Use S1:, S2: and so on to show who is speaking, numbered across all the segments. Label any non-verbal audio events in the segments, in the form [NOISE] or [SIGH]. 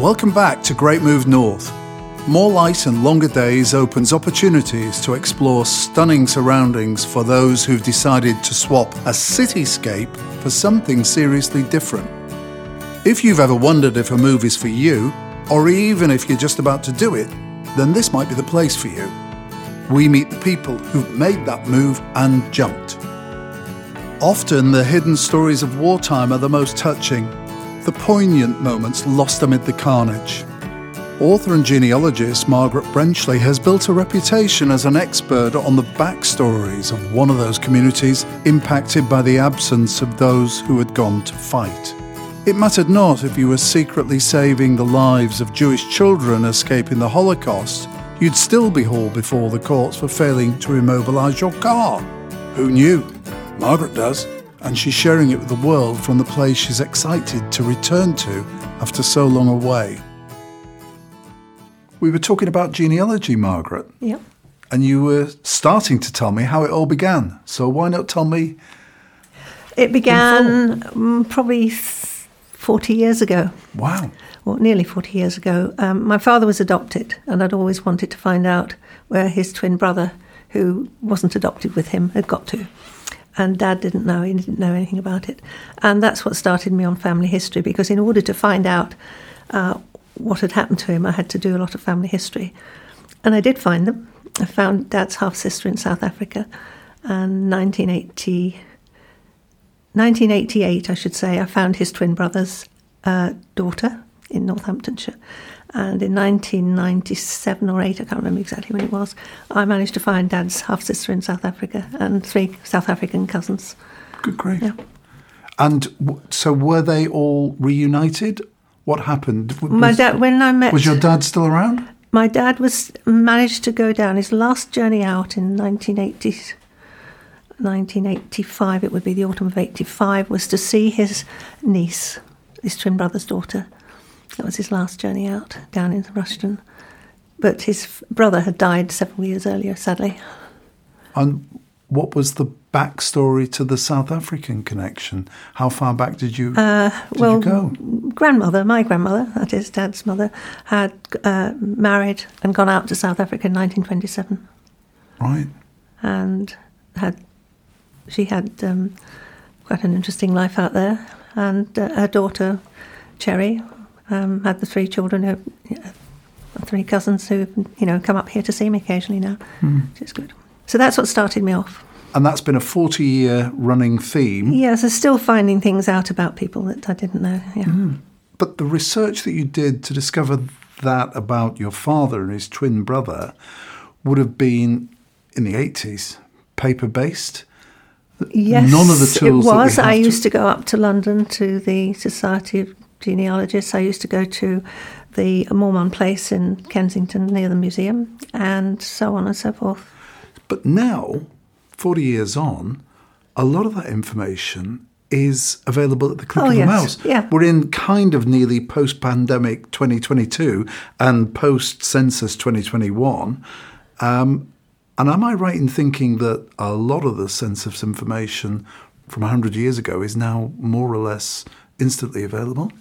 S1: Welcome back to Great Move North. More light and longer days opens opportunities to explore stunning surroundings for those who've decided to swap a cityscape for something seriously different. If you've ever wondered if a move is for you, or even if you're just about to do it, then this might be the place for you. We meet the people who've made that move and jumped. Often the hidden stories of wartime are the most touching, the poignant moments lost amid the carnage. Author and genealogist Margaret Brenchley has built a reputation as an expert on the backstories of one of those communities impacted by the absence of those who had gone to fight. It mattered not if you were secretly saving the lives of Jewish children escaping the Holocaust, you'd still be hauled before the courts for failing to immobilise your car. Who knew? Margaret does, and she's sharing it with the world from the place she's excited to return to after so long away. We were talking about genealogy, Margaret.
S2: Yep.
S1: And you were starting to tell me how it all began. So why not tell me?
S2: It began um, probably 40 years ago.
S1: Wow.
S2: Well, nearly 40 years ago. Um, my father was adopted, and I'd always wanted to find out where his twin brother, who wasn't adopted with him, had got to. And dad didn't know, he didn't know anything about it. And that's what started me on family history, because in order to find out uh, what had happened to him, I had to do a lot of family history. And I did find them. I found dad's half sister in South Africa, and 1980. 1988, I should say, I found his twin brother's uh, daughter in Northamptonshire. And in 1997 or 8, I can't remember exactly when it was, I managed to find dad's half sister in South Africa and three South African cousins.
S1: Good grief.
S2: Yeah.
S1: And w- so were they all reunited? What happened? W-
S2: My
S1: was-
S2: dad, when I met
S1: Was your dad still around?
S2: My dad was managed to go down his last journey out in 1980, 1985. It would be the autumn of 85. Was to see his niece, his twin brother's daughter. That was his last journey out down into Rushton. But his brother had died several years earlier, sadly.
S1: And what was the backstory to the South African connection? How far back did you,
S2: Uh,
S1: did
S2: well,
S1: you go?
S2: grandmother, my grandmother, that is dad's mother, had uh, married and gone out to South Africa in 1927.
S1: Right.
S2: and had she had um, quite an interesting life out there. And uh, her daughter, Cherry, um, had the three children who, yeah, three cousins who you know come up here to see me occasionally now, hmm. which is good. So that's what started me off.
S1: And that's been a 40 year running theme.
S2: Yes, I'm still finding things out about people that I didn't know. Yeah. Hmm.
S1: But the research that you did to discover that about your father and his twin brother would have been in the 80s, paper based.
S2: Yes,
S1: None of the tools
S2: it was. I
S1: to-
S2: used to go up to London to the Society of Genealogists. I used to go to the Mormon Place in Kensington near the museum, and so on and so forth.
S1: But now, 40 years on, a lot of that information is available at the click
S2: Oh,
S1: of the
S2: yes,
S1: mouse.
S2: yeah.
S1: We're in kind of nearly post pandemic 2022 and post census 2021. Um, and am I right in thinking that a lot of the census information from 100 years ago is now more or less instantly available?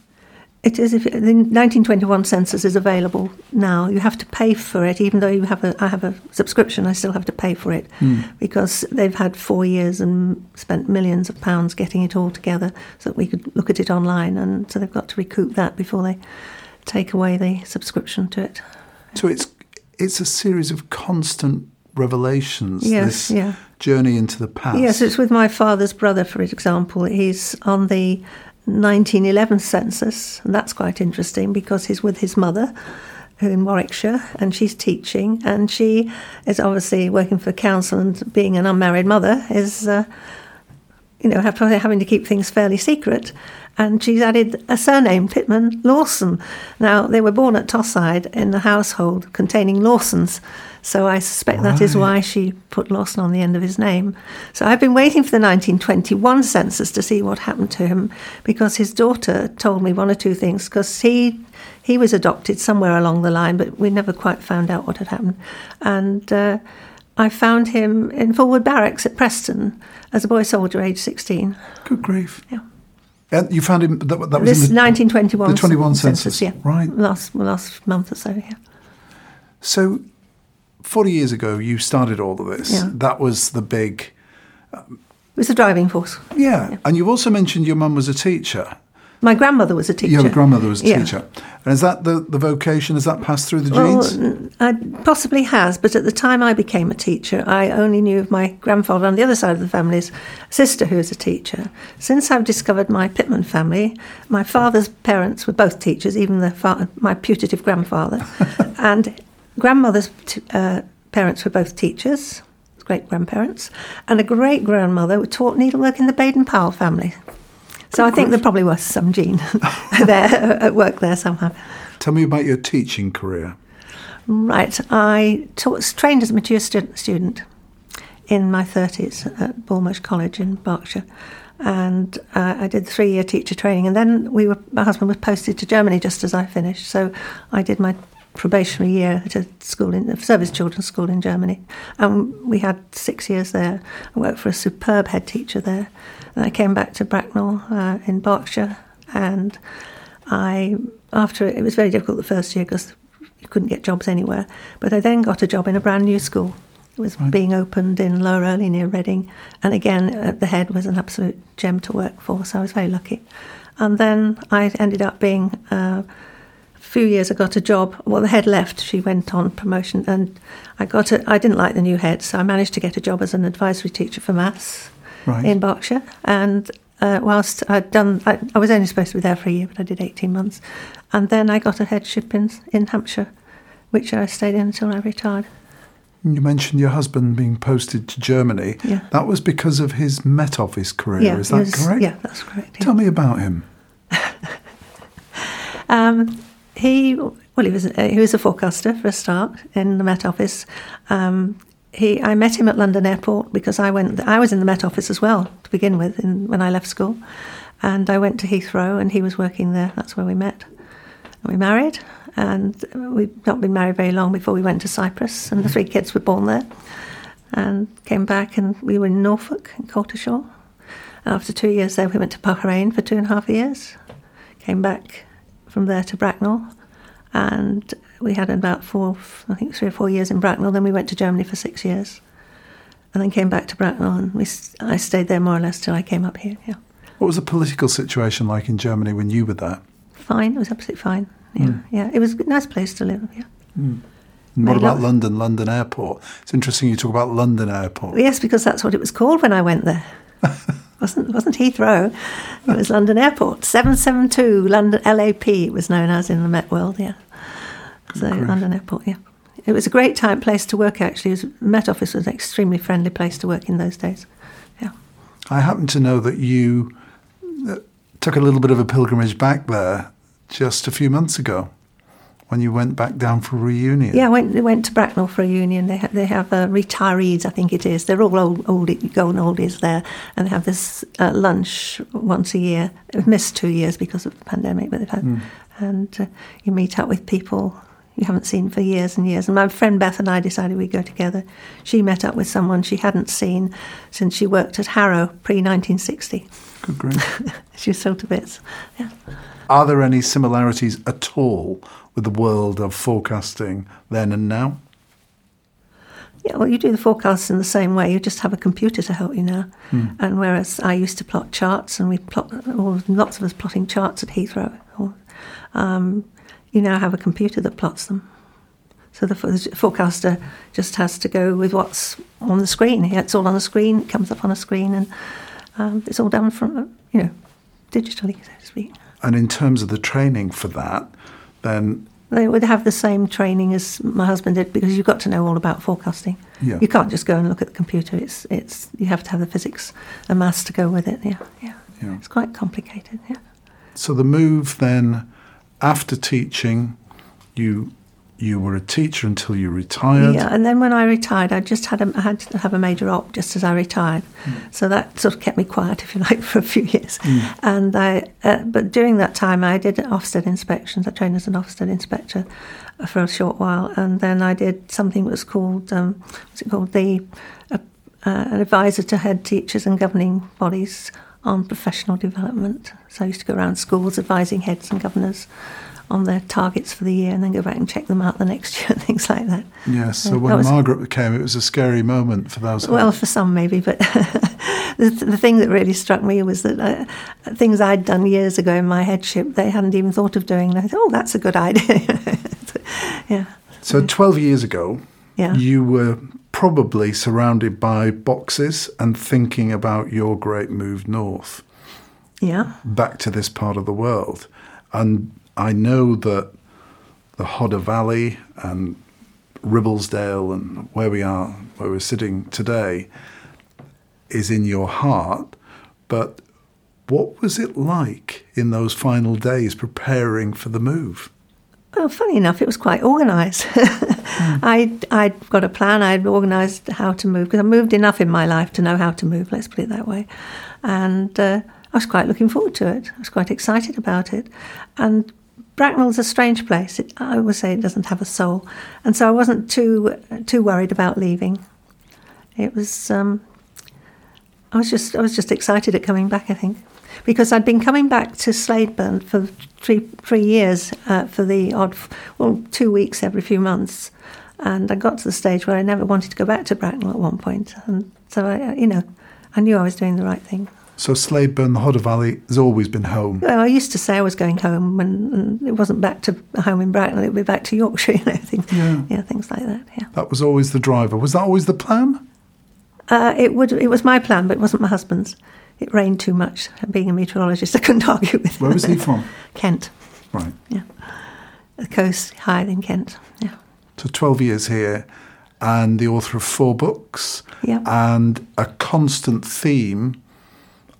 S2: It is. If the 1921 census is available now, you have to pay for it. Even though you have a, I have a subscription, I still have to pay for it hmm. because they've had four years and spent millions of pounds getting it all together so that we could look at it online. And so they've got to recoup that before they take away the subscription to it.
S1: So it's it's a series of constant revelations.
S2: Yes,
S1: this
S2: yeah.
S1: journey into the past.
S2: Yes, it's with my father's brother, for example. He's on the 1911 census, and that's quite interesting because he's with his mother in Warwickshire, and she's teaching, and she is obviously working for council, and being an unmarried mother is, uh, you know, having to keep things fairly secret. And she's added a surname, Pittman Lawson. Now, they were born at Tosside in a household containing Lawsons, so I suspect that is why she put Lawson on the end of his name. So I've been waiting for the 1921 census to see what happened to him because his daughter told me one or two things because he he was adopted somewhere along the line, but we never quite found out what had happened. And uh, I found him in Fulwood Barracks at Preston as a boy soldier, age 16.
S1: Good grief.
S2: Yeah.
S1: And you found him. That, that was
S2: This
S1: in the,
S2: 1921
S1: the 21
S2: census,
S1: census,
S2: yeah.
S1: right.
S2: Last, last month or so, yeah.
S1: So, 40 years ago, you started all of this.
S2: Yeah.
S1: That was the big.
S2: It was a driving force.
S1: Yeah. And you also mentioned your mum was a teacher.
S2: My grandmother was a teacher.
S1: Your grandmother was a
S2: Yeah.
S1: teacher. And is that the, the vocation? Has that passed through the
S2: Well,
S1: genes?
S2: possibly has, but at the time I became a teacher, I only knew of my grandfather on the other side of the family's sister who was a teacher. Since I've discovered my Pittman family, my father's parents were both teachers, even the fa- my putative grandfather, [LAUGHS] and grandmother's t- uh, parents were both teachers, great grandparents, and a great grandmother who taught needlework in the Baden Powell family. So I think there probably was some gene [LAUGHS] there at work there somehow.
S1: Tell me about your teaching career.
S2: Right, I taught, trained as a mature stu- student in my 30s at Bulmershe College in Berkshire. And uh, I did three year teacher training. And then we were, my husband was posted to Germany just as I finished. So I did my probationary year at a school in a service children's school in Germany. And we had six years there. I worked for a superb head teacher there. And I came back to Bracknell uh, in Berkshire. And I, after it, it was very difficult the first year because you couldn't get jobs anywhere. But I then got a job in a brand new school. It was being opened in Lower Earley near Reading. And again, at the head was an absolute gem to work for, so I was very lucky. And then I ended up being, uh, few years I got a job. Well, the head left, she went on promotion, and I got a, I didn't like the new head, so I managed to get a job as an advisory teacher for maths
S1: Right.
S2: in Berkshire. And uh, whilst I'd done, I, I was only supposed to be there for a year, but I did 18 months. And then I got a headship in, in Hampshire, which I stayed in until I retired.
S1: You mentioned your husband being posted to Germany.
S2: Yeah.
S1: That was because of his Met Office career.
S2: yeah,
S1: is that
S2: was-
S1: correct?
S2: Yeah, that's correct. yeah.
S1: Tell me about him. [LAUGHS]
S2: Um, he well, he was uh, he was a forecaster for a start in the Met Office. Um, he I met him at London Airport because I went I was in the Met Office as well to begin with in, when I left school, and I went to Heathrow and he was working there. That's where we met. And we married, and we'd not been married very long before we went to Cyprus, and the three kids were born there, and came back and we were in Norfolk in Coltishall. After two years there, we went to Bahrain for two and a half years. Came back from there to Bracknell, and we had about four, I think three or four years in Bracknell. Then we went to Germany for six years, and then came back to Bracknell, and we, I stayed there more or less till I came up here. Yeah,
S1: What was the political situation like in Germany when you were there?
S2: fine. It was absolutely fine. Yeah, hmm. yeah. It was a nice place to live. Yeah. Hmm.
S1: And what about London, London Airport? It's interesting you talk about London Airport.
S2: Yes, because that's what it was called when I went there. [LAUGHS] wasn't wasn't Heathrow? It was London Airport. Seven seven two London LAP. It was known as in the Met world. Yeah. So
S1: grief.
S2: London Airport. Yeah. It was a great time place to work. Actually, it was, Met Office was an extremely friendly place to work in those days. Yeah.
S1: I happen to know that you uh, took a little bit of a pilgrimage back there just a few months ago when you went back down for a reunion.
S2: Yeah, I went, went to Bracknell for a union. They have, they have uh, retirees, I think it is. They're all old, old golden oldies there, and they have this uh, lunch once a year. They've missed two years because of the pandemic, but they've had, and uh, you meet up with people you haven't seen for years and years. And my friend Beth and I decided we'd go together. She met up with someone she hadn't seen since she worked at Harrow pre 1960.
S1: Good grief. [LAUGHS]
S2: She was sold to bits. Yeah.
S1: Are there any similarities at all with the world of forecasting then and now?
S2: Yeah, well, you do the forecasts in the same way. You just have a computer to help you now. And whereas I used to plot charts, and we plot, or lots of us plotting charts at Heathrow, or, um, you now have a computer that plots them. So the, the forecaster just has to go with what's on the screen. Yeah, It's all on the screen. It comes up on a screen, and um, it's all done from, you know, digitally, so to speak.
S1: And in terms of the training for that, then
S2: They would have the same training as my husband did because you've got to know all about forecasting.
S1: Yeah.
S2: You can't just go and look at the computer. It's it's you have to have the physics and maths to go with it. Yeah, yeah.
S1: Yeah.
S2: It's quite complicated. Yeah.
S1: so the move then after teaching, you you were a teacher until you retired.
S2: Yeah, and then when I retired, I just had a, I had to have a major op just as I retired, so that sort of kept me quiet, [LAUGHS] if you like, for a few years. And I, uh, but during that time, I did Ofsted inspections. I trained as an Ofsted inspector for a short while, and then I did something that was called um, what's it called the uh, uh, an advisor to head teachers and governing bodies on professional development. So I used to go around schools advising heads and governors on their targets for the year and then go back and check them out the next year and [LAUGHS] things like that.
S1: Yes, so when
S2: was-
S1: Margaret came, it was a scary moment for those.
S2: Well, for some maybe, but [LAUGHS] the, the thing that really struck me was that uh, things I'd done years ago in my headship, they hadn't even thought of doing. And I thought, oh, that's a good [LAUGHS] idea. yeah,
S1: so 12 years ago,
S2: yeah.
S1: you were probably surrounded by boxes and thinking about your great move north.
S2: yeah.
S1: back to this part of the world. And I know that the Hodder Valley and Ribblesdale and where we are, where we're sitting today, is in your heart. But what was it like in those final days preparing for the move?
S2: Well, funny enough, it was quite organised. [LAUGHS] I'd, I'd got a plan, I'd organised how to move, because I moved enough in my life to know how to move, let's put it that way. And uh, I was quite looking forward to it. I was quite excited about it. And Bracknell's a strange place. It, I always say it doesn't have a soul. And so I wasn't too, too worried about leaving. It was, um, I was just, I was just excited at coming back, I think. Because I'd been coming back to Slaidburn for three three years uh, for the odd, well, two weeks every few months, and I got to the stage where I never wanted to go back to Bracknell at one point, and so I, you know, I knew I was doing the right thing.
S1: So Slaidburn, the Hodder Valley, has always been home.
S2: Well, I used to say I was going home, and, and it wasn't back to home in Bracknell; it would be back to Yorkshire, [LAUGHS] you know, things,
S1: Yeah.
S2: yeah, things like that. Yeah,
S1: That was always the driver. Was that always the plan?
S2: uh, it would. It was my plan, but it wasn't my husband's. It rained too much. Being a meteorologist, I couldn't [LAUGHS] argue with.
S1: Where was he [LAUGHS] from?
S2: Kent,
S1: Right.
S2: Yeah, the coast higher than Kent. Yeah,
S1: So 12 years here, and the author of four books.
S2: yeah.
S1: And a constant theme,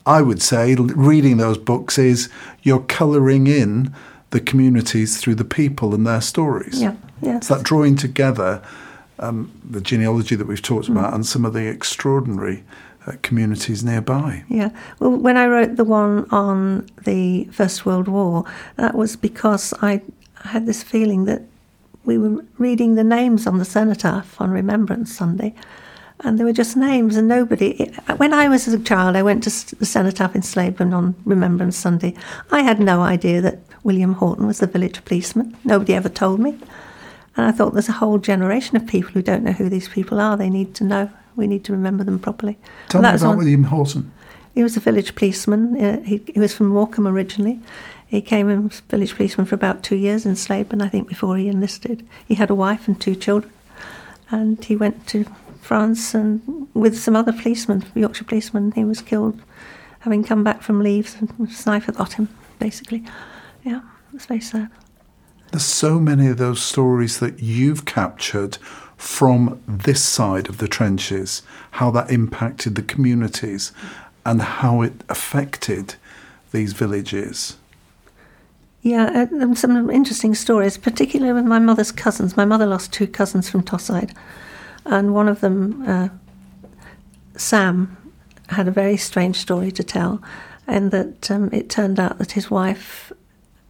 S1: I would say, reading those books is you're colouring in the communities through the people and their stories.
S2: Yeah, yeah.
S1: It's that drawing together um, the genealogy that we've talked about and some of the extraordinary uh, communities nearby.
S2: Yeah. Well, when I wrote the one on the First World War, that was because I had this feeling that we were reading the names on the cenotaph on Remembrance Sunday, and they were just names, and nobody. When I was a child, I went to the cenotaph in Slaidburn on Remembrance Sunday. I had no idea that William Horton was the village policeman. Nobody ever told me. And I thought there's a whole generation of people who don't know who these people are. They need to know. We need to remember them properly.
S1: Tell me about William Horton.
S2: he was a village policeman. Uh, he, he was from Morecambe originally. He came in as village policeman for about two years in Slapen, I think, before he enlisted. He had a wife and two children, and he went to France and with some other policemen, Yorkshire policemen. He was killed, having come back from leave. And a sniper got him, basically. Yeah, it's very sad.
S1: There's so many of those stories that you've captured from this side of the trenches, how that impacted the communities and how it affected these villages.
S2: Yeah, uh, some interesting stories, particularly with my mother's cousins. My mother lost two cousins from Tosside, and one of them, uh, Sam, had a very strange story to tell, and that um, it turned out that his wife,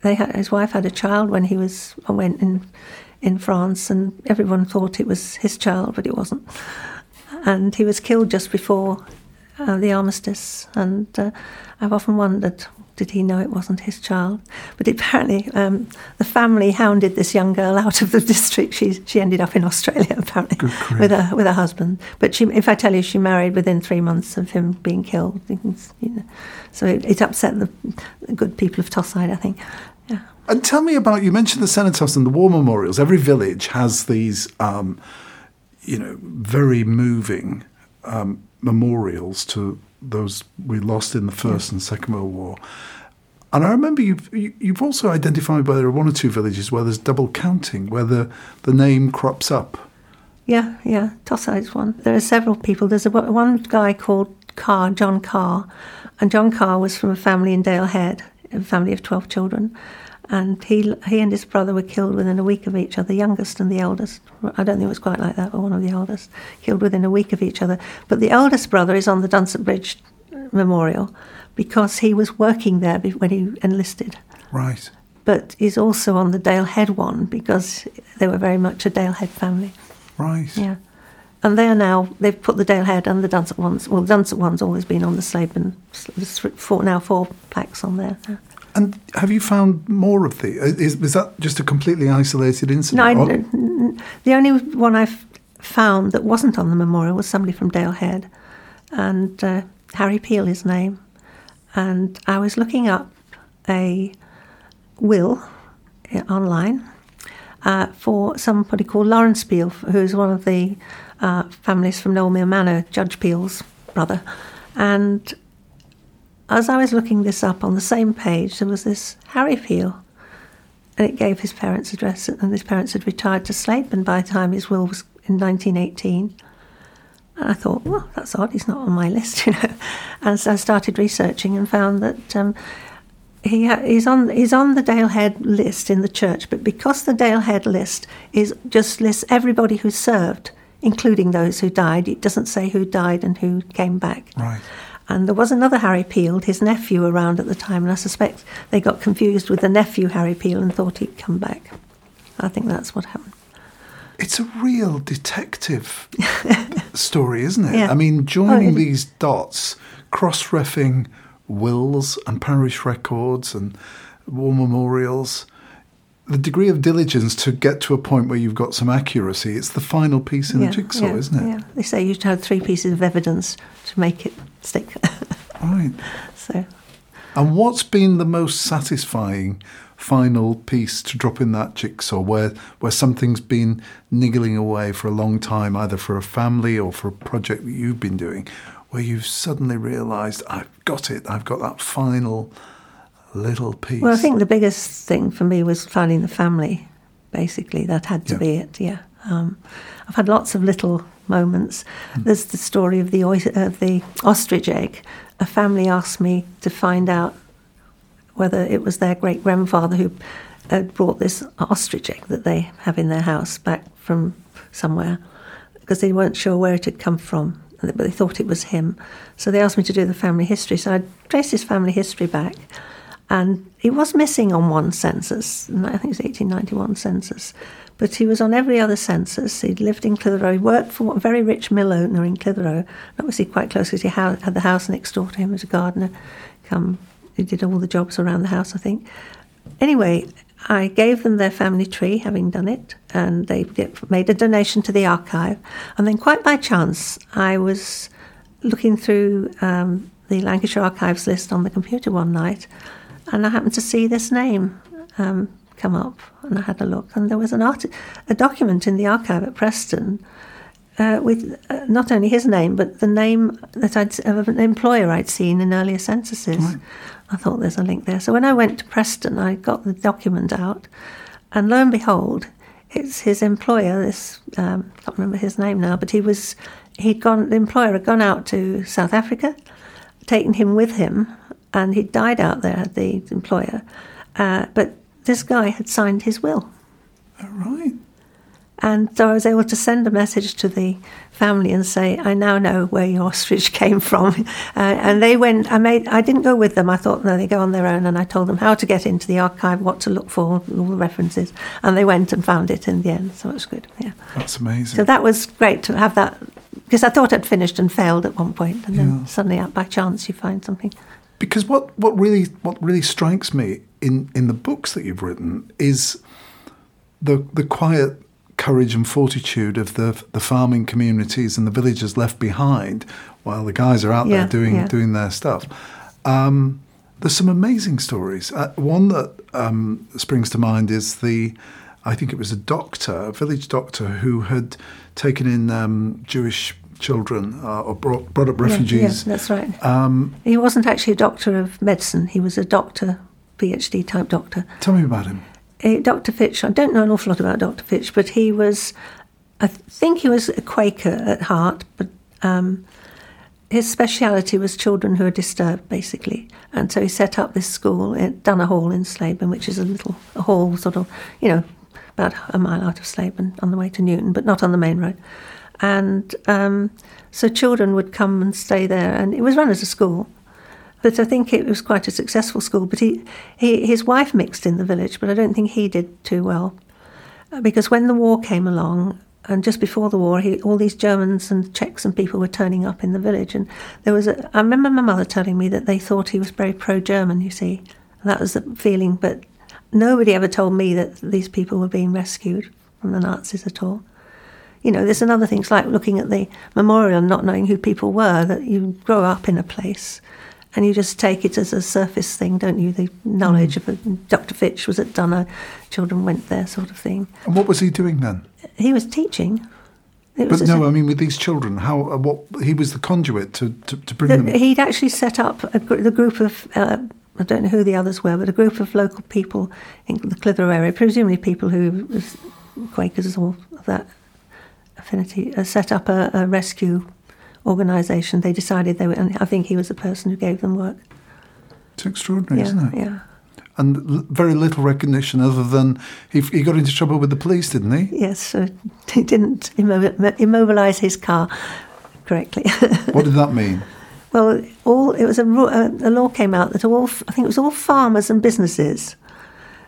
S2: they had, his wife had a child when he was went in in France, and everyone thought it was his child, but it wasn't, and he was killed just before uh, the armistice, and uh, I've often wondered. Did he know it wasn't his child? But apparently, um, the family hounded this young girl out of the district. She she ended up in Australia [LAUGHS] apparently with her with her husband. But she, if I tell you, she married within three months of him being killed. Things, you know. So it, it upset the, the good people of Tosside, I think. Yeah.
S1: And tell me about you mentioned the cenotaphs and the war memorials. Every village has these, um, you know, very moving um, memorials to those we lost in the First and Second World War. And I remember you've you- you've also identified where there are one or two villages where there's double counting, where the the name crops up.
S2: Yeah, yeah, Tosside's one. There are several people. There's a, one guy called Carr, John Carr, and John Carr was from a family in Dale Head, a family of 12 children. And he, he and his brother were killed within a week of each other, the youngest and the eldest. I don't think it was quite like that, but one of the eldest, killed within a week of each other. But the eldest brother is on the Dunsop Bridge Memorial because he was working there when he enlisted
S1: Right.
S2: but is also on the Dale Head one because they were very much a Dale Head family.
S1: Right.
S2: Yeah. and they are now they've put the Dale Head and the Dunsop ones. Well, the Dunsop one's always been on the Slaben. There's four, now four plaques on there.
S1: And have you found more of the? Is, is that just a completely isolated incident?
S2: No, I, the only one I've found that wasn't on the memorial was somebody from Dale Head, and uh, Harry Peel, his name. And I was looking up a will uh, online uh, for somebody called Lawrence Peel, who's one of the uh, families from Knowlmere Manor, Judge Peel's brother. And as I was looking this up on the same page, there was this Harry Peel, and it gave his parents' address, and his parents had retired to Slapen by the time his will was in 1918. And I thought, well, that's odd, he's not on my [LAUGHS] list, you know. And so I started researching and found that um, he he's on he's on the Dale Head list in the church, but because the Dale Head list is just lists everybody who served, including those who died, it doesn't say who died and who came back.
S1: Right.
S2: And there was another Harry Peel, his nephew, around at the time, and I suspect they got confused with the nephew Harry Peel and thought he'd come back. I think that's what happened.
S1: It's a real detective [LAUGHS] story, isn't it?
S2: Yeah.
S1: I mean, joining
S2: Oh, it-
S1: these dots, cross reffing wills and parish records and war memorials, the degree of diligence to get to a point where you've got some accuracy, it's the final piece in the jigsaw,
S2: yeah,
S1: isn't it?
S2: Yeah. They say you should have three pieces of evidence to make it stick. [LAUGHS]
S1: Right.
S2: so
S1: And what's been the most satisfying final piece to drop in that jigsaw where where something's been niggling away for a long time, either for a family or for a project that you've been doing, where you've suddenly realised, I've got it, I've got that final little piece.
S2: Well, I think the biggest thing for me was finding the family. Basically, that had to
S1: Yeah.
S2: be it. Yeah, um, I've had lots of little moments. Hmm. There's the story of the of uh, the ostrich egg. A family asked me to find out whether it was their great grandfather who had brought this ostrich egg that they have in their house back from somewhere, because they weren't sure where it had come from, but they thought it was him. So they asked me to do the family history. So I traced his family history back, and he was missing on one census. I think it was 1891 census, but he was on every other census. He'd lived in Clitheroe. He worked for a very rich mill owner in Clitheroe, obviously quite close because he had the house next door to him as a gardener. Come, he did all the jobs around the house, I think. Anyway, I gave them their family tree, having done it, and they made a donation to the archive. And then, quite by chance, I was looking through um, the Lancashire Archives list on the computer one night, and I happened to see this name um, come up, and I had a look, and there was an art- a document in the archive at Preston uh, with uh, not only his name but the name that I'd of an employer I'd seen in earlier censuses. I thought there's a link there. So when I went to Preston, I got the document out, and lo and behold, it's his employer. This um, I can't remember his name now, but he was he'd gone. The employer had gone out to South Africa, taken him with him, and he died out there. The employer, uh, but this guy had signed his will.
S1: right.
S2: And so I was able to send a message to the family and say, "I now know where your [LAUGHS] ostrich came from." Uh, and they went. I made. I didn't go with them. I thought, no, they go on their own. And I told them how to get into the archive, what to look for, all the references. And they went and found it in the end. So it was good. Yeah.
S1: That's amazing.
S2: So that was great to have that because I thought I'd finished and failed at one point, and then
S1: Yeah.
S2: suddenly, out by chance, you find something.
S1: Because what, what really what really strikes me in, in the books that you've written is the the quiet courage and fortitude of the the farming communities and the villagers left behind while the guys are out
S2: Yeah,
S1: there doing
S2: yeah.
S1: doing their stuff. Um, there's some amazing stories. Uh, one that um, springs to mind is the I think it was a doctor, a village doctor, who had taken in um, Jewish children uh, or brought, brought up
S2: Yeah,
S1: refugees.
S2: Yeah, that's right.
S1: Um,
S2: He wasn't actually a doctor of medicine. He was a doctor, PhD type doctor.
S1: tell me about him.
S2: Uh, Dr. Fitch, I don't know an awful lot about Dr. Fitch, but he was, I th- think he was a Quaker at heart, but um, his speciality was children who are disturbed, basically. And so he set up this school at Dunnow Hall in Slaben, which is a little a hall, sort of, you know, about a mile out of Slaben on the way to Newton, but not on the main road. And um, so children would come and stay there, and it was run as a school. But I think it was quite a successful school. But he, he, his wife mixed in the village, but I don't think he did too well. Uh, Because when the war came along, and just before the war, he, all these Germans and Czechs and people were turning up in the village. And there was a, I remember my mother telling me that they thought he was very pro German, you see. And that was the feeling, but nobody ever told me that these people were being rescued from the Nazis at all. You know, there's another thing, it's like looking at the memorial and not knowing who people were, that you grow up in a place and you just take it as a surface thing, don't you? The knowledge mm. of it. Dr. Fitch was at Dunnow, children went there, sort of thing.
S1: And what was he doing then?
S2: He was teaching.
S1: It but no, I mean with these children, how uh, what he was the conduit to, to, to bring the, them.
S2: He'd actually set up a, the group of uh, I don't know who the others were, but a group of local people in the Clitheroe area, presumably people who was Quakers or of that affinity, uh, set up a, a rescue organisation. They decided they were, and I think he was the person who gave them work.
S1: It's extraordinary,
S2: yeah,
S1: isn't
S2: it? Yeah.
S1: And very little recognition other than he, he got into trouble with the police, didn't he?
S2: Yes, so [LAUGHS] he didn't immobilise his car correctly. [LAUGHS]
S1: what did that mean?
S2: Well, all it was a, a, law came out that all I think it was all farmers and businesses,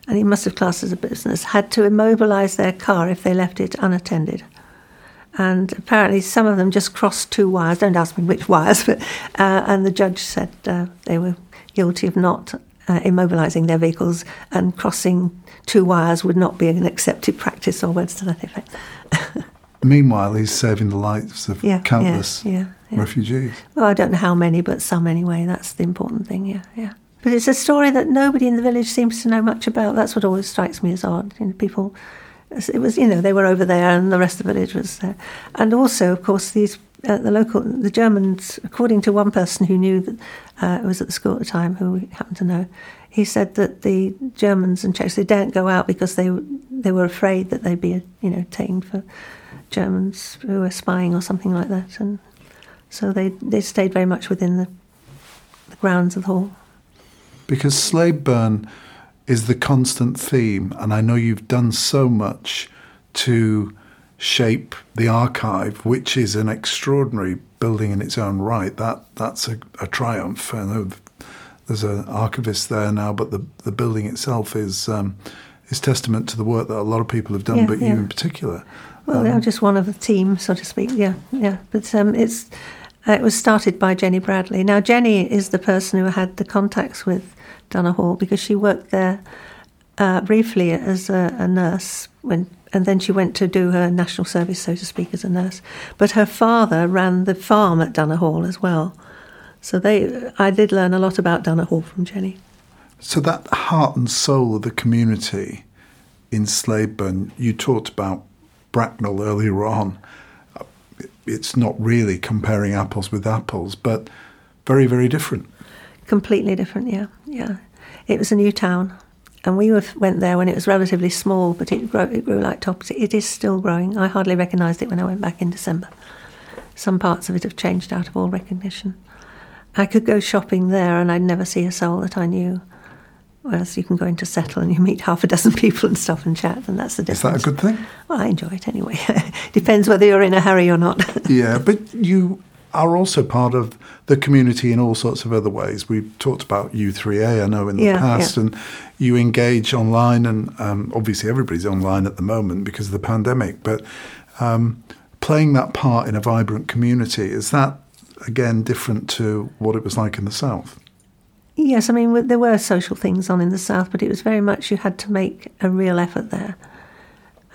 S2: and he must have classed as a business, had to immobilise their car if they left it unattended and apparently some of them just crossed two wires. Don't ask me which [LAUGHS] wires, but uh, and the judge said uh, they were guilty of not uh, immobilising their vehicles and crossing two wires would not be an accepted practice or words to that effect. [LAUGHS]
S1: Meanwhile, he's saving the lives of yeah, countless yeah, yeah, refugees.
S2: Well, I don't know how many, but some anyway. That's the important thing. Yeah, yeah. But it's a story that nobody in the village seems to know much about. That's what always strikes me as odd. You know, people it was you know they were over there and the rest of the village was there. And also of course these uh, the local the Germans according to one person who knew that uh, was at the school at the time who we happened to know he said that the Germans and Czechs they didn't go out because they they were afraid that they'd be you know taken for Germans who were spying or something like that. And so they they stayed very much within the, the grounds of the hall.
S1: Because Slaidburn is the constant theme. And I know you've done so much to shape the archive, which is an extraordinary building in its own right. That that's a, a triumph. I know there's an archivist there now, but the the building itself is um, is testament to the work that a lot of people have done, yeah, but yeah. you in particular.
S2: Well, um, I'm just one of the team, so to speak. Yeah, yeah. But um, it's uh, it was started by Jenny Bradley. Now, Jenny is the person who had the contacts with Dunnow Hall because she worked there uh, briefly as a, a, nurse when, and then she went to do her national service, so to speak, as a nurse. But her father ran the farm at Dunnow Hall as well. So they, I did learn a lot about Dunnow Hall from Jenny.
S1: So that heart and soul of the community in Slaidburn, you talked about Bracknell earlier on. It's not really comparing apples with apples, but very, very different.
S2: Completely different, yeah, yeah. It was a new town, and we went there when it was relatively small, but it grew, it grew like tops. It is still growing. I hardly recognised it when I went back in December. Some parts of it have changed out of all recognition. I could go shopping there, and I'd never see a soul that I knew. Whereas you can go into Settle and you meet half a dozen [LAUGHS] people and stuff and chat, and that's the difference.
S1: Is that a good thing?
S2: Well, I enjoy it anyway. [LAUGHS] Depends whether you're in a hurry or not. [LAUGHS]
S1: yeah, but you are also part of the community in all sorts of other ways. We've talked about U3A, I know, in the yeah, past, yeah. and you engage online, and um, obviously everybody's online at the moment because of the pandemic, but um, playing that part in a vibrant community, is that, again, different to what it was like in the South?
S2: Yes, I mean, there were social things on in the South, but it was very much you had to make a real effort there.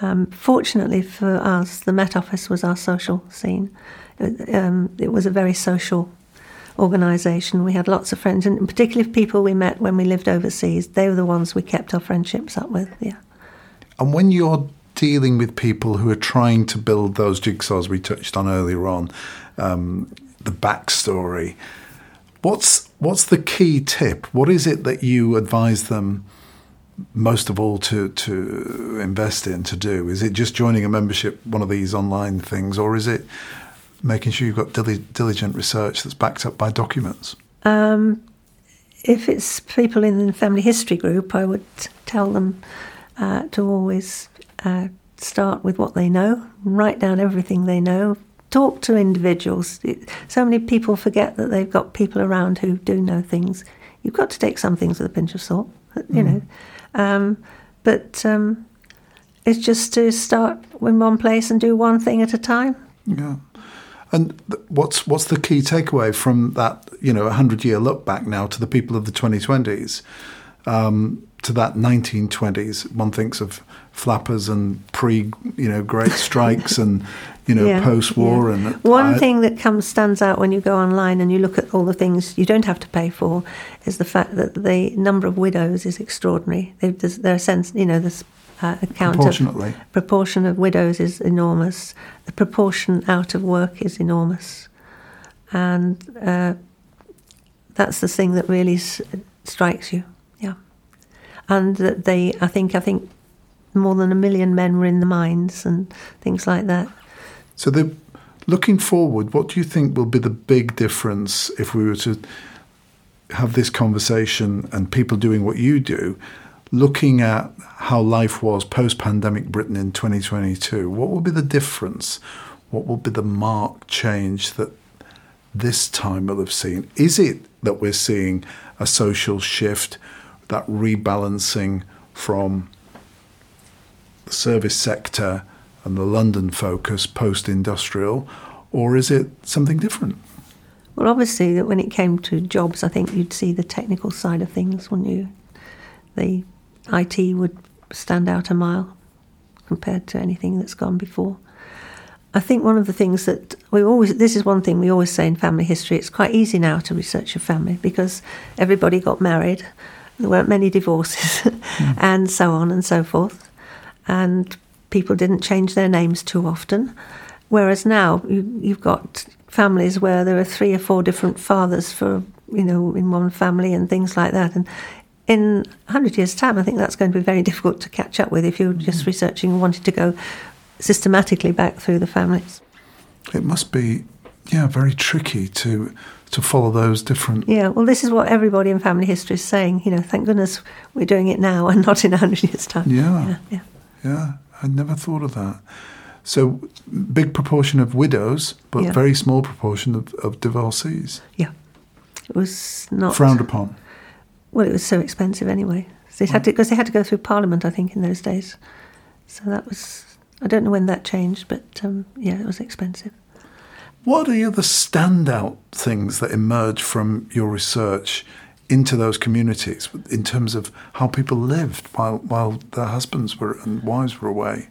S2: Um, fortunately for us, the Met Office was our social scene um, it was a very social organisation. We had lots of friends, and particularly people we met when we lived overseas. They were the ones we kept our friendships up with. Yeah.
S1: And when you're dealing with people who are trying to build those jigsaws we touched on earlier on, um, the backstory. What's what's the key tip? What is it that you advise them most of all to to invest in to do? Is it just joining a membership, one of these online things, or is it making sure you've got diligent research that's backed up by documents? Um,
S2: if it's people in the family history group, I would tell them uh, to always uh, start with what they know, write down everything they know, talk to individuals. So many people forget that they've got people around who do know things. You've got to take some things with a pinch of salt, you mm. know. Um, but um, is just to start in one place and do one thing at a time.
S1: Yeah. And th- what's what's the key takeaway from that? You know, hundred year look back now to the people of the 2020s, um, to that 1920s. One thinks of flappers and pre, you know, great strikes and you know [LAUGHS]
S2: Yeah,
S1: post war
S2: yeah.
S1: and
S2: One
S1: I-
S2: thing that comes stands out when you go online and you look at all the things you don't have to pay for is the fact that the number of widows is extraordinary. They, there's, there are sense, you know, this uh, account of
S1: proportionately.
S2: proportion of widows is enormous. The proportion out of work is enormous, and uh, that's the thing that really s- strikes you. And that they, I think, I think more than a million men were in the mines and things like that.
S1: So the looking forward, what do you think will be the big difference if we were to have this conversation and people doing what you do, looking at how life was post-pandemic Britain in 2022? What will be the difference? What will be the marked change that this time will have seen? Is it that we're seeing a social shift, that rebalancing from the service sector and the London focus post industrial, or is it something different?
S2: Well, obviously, that when it came to jobs, I think you'd see the technical side of things, wouldn't you? The IT would stand out a mile compared to anything that's gone before. I think one of the things that we always, this is one thing we always say in family history, it's quite easy now to research your family because everybody got married, there weren't many divorces, [LAUGHS] hmm. and so on and so forth. And people didn't change their names too often. Whereas now you, you've got families where there are three or four different fathers for, you know, in one family and things like that. And in 100 years' time, I think that's going to be very difficult to catch up with if you're just hmm. researching and wanting to go systematically back through the families.
S1: It must be, yeah, very tricky to to follow those different.
S2: Yeah, well, this is what everybody in family history is saying. You know, thank goodness we're doing it now and not in a 100 years' time.
S1: Yeah.
S2: yeah. yeah.
S1: Yeah, I never thought of that. So, big proportion of widows, but
S2: Yeah.
S1: very small proportion of, of divorcees.
S2: Yeah. It was not
S1: Frowned upon.
S2: Well, it was so expensive anyway. So they had to because they had to go through Parliament, I think, in those days. So that was I don't know when that changed, but um, yeah, it was expensive.
S1: What are the standout things that emerge from your research into those communities in terms of how people lived while while their husbands were and wives were away?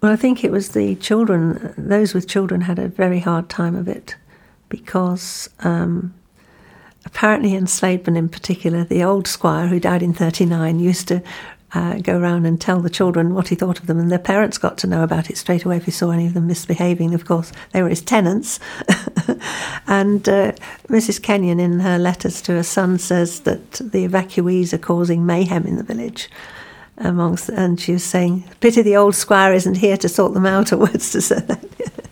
S2: Well, I think it was the children. Those with children had a very hard time of it because um, apparently in Slaidburn, in particular, the old squire who died in '39 used to. Uh, go round and tell the children what he thought of them, and their parents got to know about it straight away if he saw any of them misbehaving. Of course, they were his tenants. [LAUGHS] and uh, Mrs. Kenyon, in her letters to her son, says that the evacuees are causing mayhem in the village amongst, and she was saying, "Pity the old squire isn't here to sort them out." [LAUGHS] Or words to say that.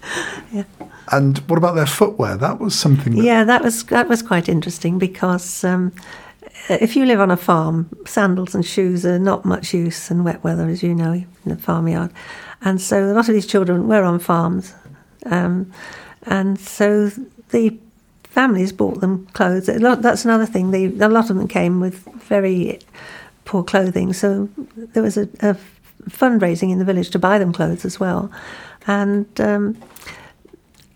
S2: [LAUGHS] yeah,
S1: And what about their footwear? That was something. That,
S2: yeah, that was that was quite interesting because um, if you live on a farm, sandals and shoes are not much use in wet weather, as you know, in the farmyard, and so a lot of these children were on farms, um, and so the families bought them clothes. That's another thing. They, a lot of them came with very poor clothing, so there was a, a fundraising in the village to buy them clothes as well, and um,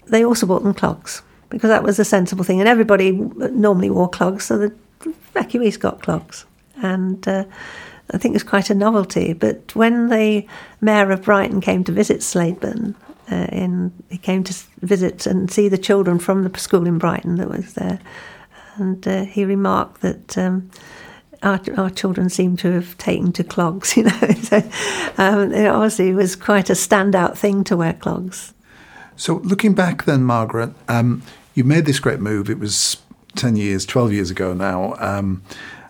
S2: they also bought them clogs because that was a sensible thing. And everybody normally wore clogs, so the evacuees got clogs, and uh, I think it was quite a novelty. But when the mayor of Brighton came to visit Slaidburn, uh, in he came to visit and see the children from the school in Brighton that was there, and uh, he remarked that. Um, our, our children seem to have taken to clogs, [LAUGHS] you know. so, um, it obviously was quite a standout thing to wear clogs.
S1: So looking back, then, Margaret, um, you made this great move. It was ten years, twelve years ago now. Um,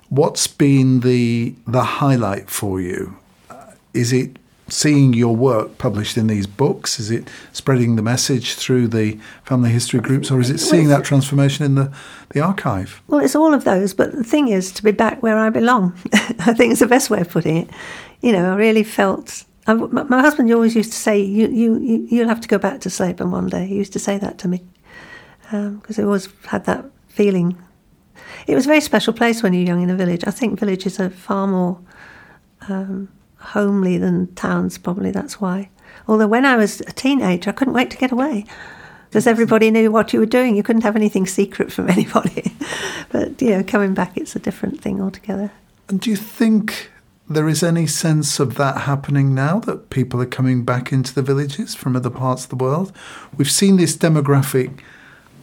S1: what's been the the highlight for you? Uh, is it seeing your work published in these books? Is it spreading the message through the family history groups, or is it seeing that transformation in the the archive?
S2: Well, it's all of those, but the thing is to be back where I belong. [LAUGHS] I think it's the best way of putting it. You know, I really felt. I, my husband always used to say, you, you, you, "You'll have to go back to Slapen one day." He used to say that to me because I always had that feeling. It was a very special place when you're young in a village. I think villages are far more. Um, homely than towns, probably that's why. Although when I was a teenager, I couldn't wait to get away because everybody knew what you were doing. You couldn't have anything secret from [LAUGHS] anybody. but, you know, coming back, it's a different thing altogether.
S1: And do you think there is any sense of that happening now that people are coming back into the villages from other parts of the world? We've seen this demographic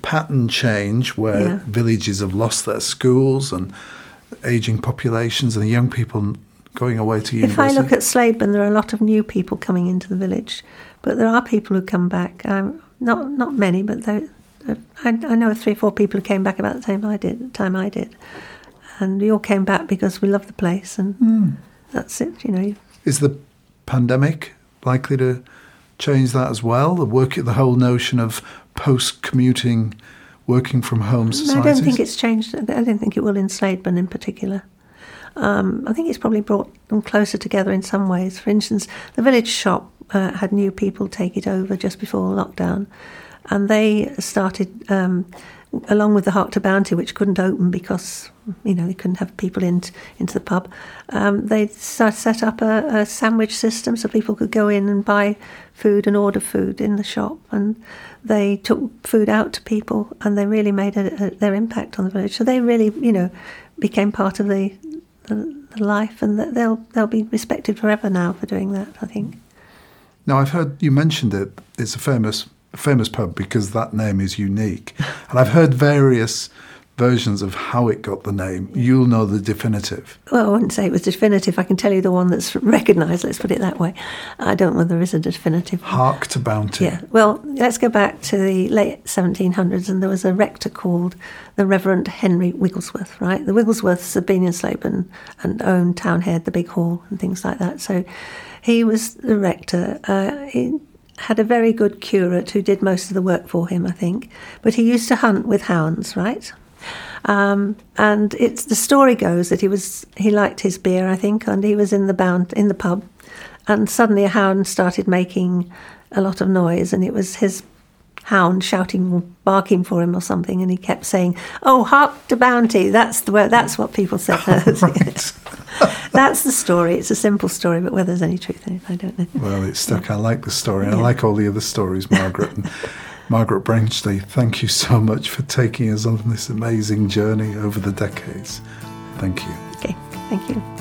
S1: pattern change where
S2: Yeah.
S1: villages have lost their schools and aging populations and the young people going away to university.
S2: If I look at Slaidburn, there are a lot of new people coming into the village, but there are people who come back. Um, not not many, but there, I, I know three or four people who came back about the same I did, time I did, and we all came back because we love the place, and
S1: Hmm.
S2: that's it. You know,
S1: is the pandemic likely to change that as well? The work, the whole notion of post-commuting, working from home
S2: No, I don't think it's changed. I don't think it will in Slaidburn in particular. Um, I think it's probably brought them closer together in some ways. For instance, the village shop uh, had new people take it over just before lockdown, and they started, um, along with the Hark to Bounty, which couldn't open because you know they couldn't have people in into the pub. Um, they set up a, a sandwich system so people could go in and buy food and order food in the shop, and they took food out to people, and they really made a, a, their impact on the village. So they really, you know, became part of the the, the life, and they'll they'll be respected forever now for doing that. I think.
S1: Now I've heard you mentioned it. It's a famous famous pub because that name is unique, and I've heard various versions of how it got the name. You'll know the definitive.
S2: Well, I wouldn't say it was definitive. I can tell you the one that's recognised. Let's put it that way. I don't know whether there is a definitive.
S1: Hark to Bounty.
S2: Yeah. Well, let's go back to the late 1700s, and there was a rector called the Reverend Henry Wigglesworth, right? The Wigglesworths had been in Slaidburn and owned Townhead, the big hall, and things like that. So he was the rector. Uh, he had a very good curate who did most of the work for him, I think. But he used to hunt with hounds, right? Um, and it's the story goes that he was he liked his beer, I think, and he was in the bound in the pub, and suddenly a hound started making a lot of noise, and it was his hound shouting, barking for him or something, and he kept saying, "Oh, hark to bounty!" That's the word. That's what people said. [LAUGHS]
S1: Right. [LAUGHS] [LAUGHS]
S2: that's the story. It's a simple story, but whether there's any truth in it, I don't know.
S1: Well, it's stuck. I like the story. and I like all the other stories, Margaret. And [LAUGHS] Margaret Branchley, thank you so much for taking us on this amazing journey over the decades. Thank you.
S2: Okay, thank you.